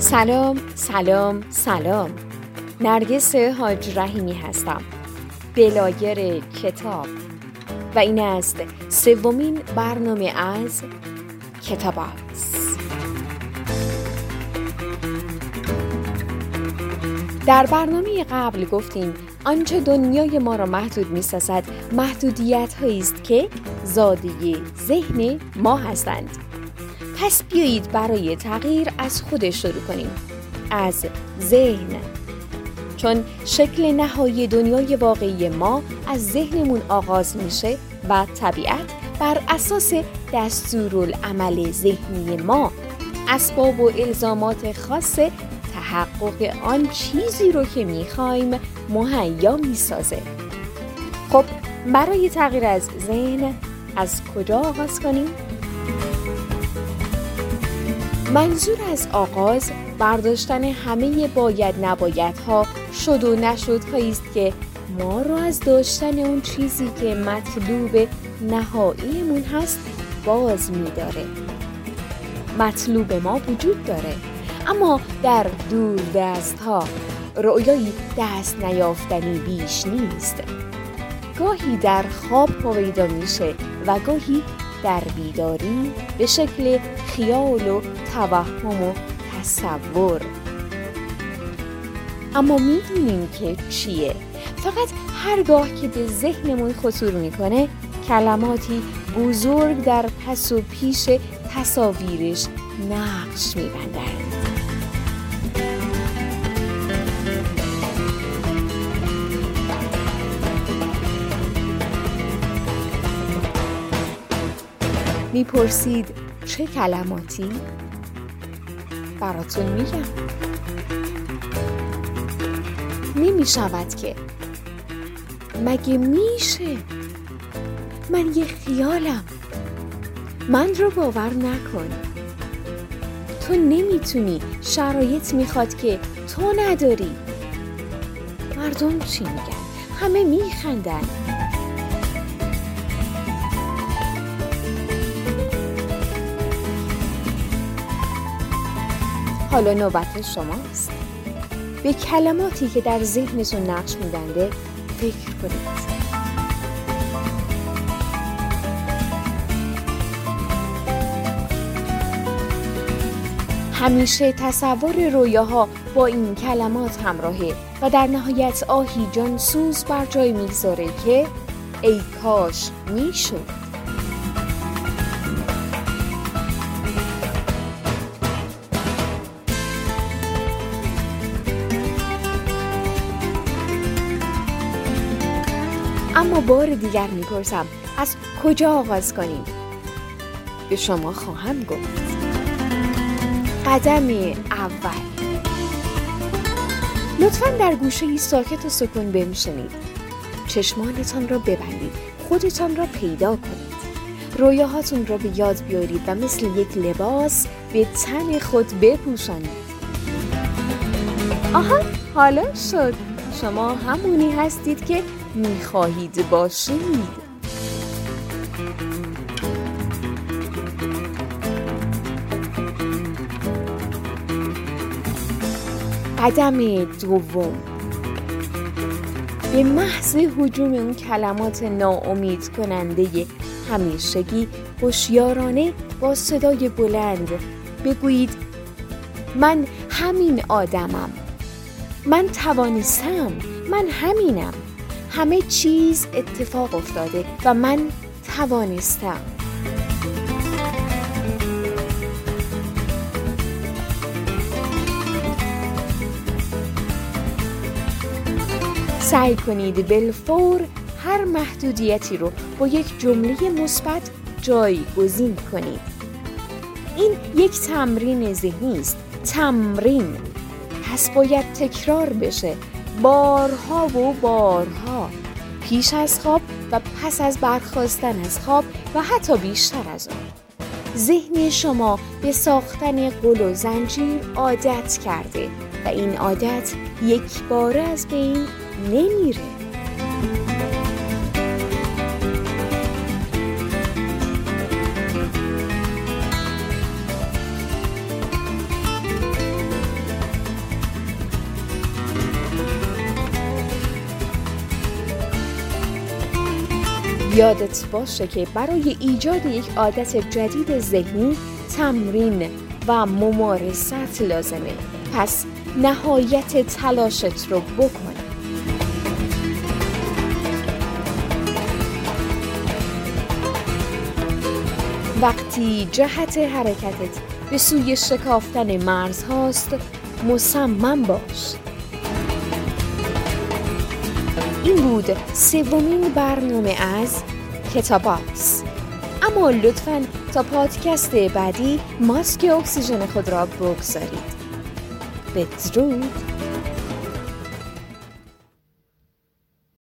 سلام سلام سلام. نرگس حاج رحیمی هستم. بلاگر کتاب. و این است سومین برنامه از کتاب در برنامه قبل گفتیم آنچه دنیای ما را محدود می سازد محدودیت است که زادگی ذهن ما هستند. پس بیایید برای تغییر از خود شروع کنیم. از ذهن. چون شکل نهایی دنیای واقعی ما از ذهنمون آغاز میشه و طبیعت بر اساس دستورالعمل ذهنی ما اسباب و الزامات خاص تحقق آن چیزی رو که می‌خوایم مهیا می‌سازه. خب برای تغییر از ذهن از کجا آغاز کنیم؟ منظور از آغاز برداشتن همه باید نباید ها شد و نشد است که ما رو از داشتن اون چیزی که مطلوب نهاییمون هست باز میداره. مطلوب ما وجود داره. اما در دور دست ها رؤیایی دست نیافتنی بیش نیست. گاهی در خواب پیدا میشه و گاهی در بیداری به شکل خیال و توهم و تصور. اما می‌دونیم که چیه. فقط هرگاه که به ذهنمون خطور می‌کنه کلماتی بزرگ در پس و پیش تصاویرش نقش میبندند می‌پرسید چه کلماتی؟ براتون میگم. نمی شود که مگه میشه؟ من یه خیالم. من رو باور نکن. تو نمی‌تونی. شرایط می‌خواد که تو نداری. مردم چی میگن؟ همه میخندن. حالا نوبت شماست. به کلماتی که در ذهنتون نقش میدنده فکر کنید. همیشه تصور رویاها با این کلمات همراهه و در نهایت آهی جانسوز بر جای می‌گذاره که ای کاش می‌شد. اما بار دیگر می‌پرسم از کجا آغاز کنیم؟ به شما خواهم گفت. قدم اول. لطفا در گوشه ساکت و سکون بنشینید. چشمانتان را ببندید. خودتان را پیدا کنید. رویاهاتون را به یاد بیارید و مثل یک لباس به تن خود بپوشانید. آها حالا شد. شما همونی هستید که می‌خواهید باشید. قدم دوم. به محض حجوم اون کلمات ناامید کننده همیشگی هوشیارانه با صدای بلند بگویید من همین آدمم. من توانستم. من همینم. همه چیز اتفاق افتاده و من توانستم. سعی کنید بالفور هر محدودیتی رو با یک جمله مثبت جایگزین کنید. این یک تمرین ذهنی است. تمرین. پس باید تکرار بشه. بارها و بارها. پیش از خواب و پس از برخواستن از خواب و حتی بیشتر از آن. ذهن شما به ساختن قل و زنجیر عادت کرده و این عادت یک بار از بین نمیره. یادت باشه که برای ایجاد یک عادت جدید ذهنی تمرین و ممارست لازمه. پس نهایت تلاشت رو بکن. وقتی جهت حرکتت به سوی شکافتن مرز هاست مصمم باش. این بود سومین برنامه از کتاباکس اما لطفا تا پادکست بعدی ماسک اکسیژن خود را بگذارید. بدرود.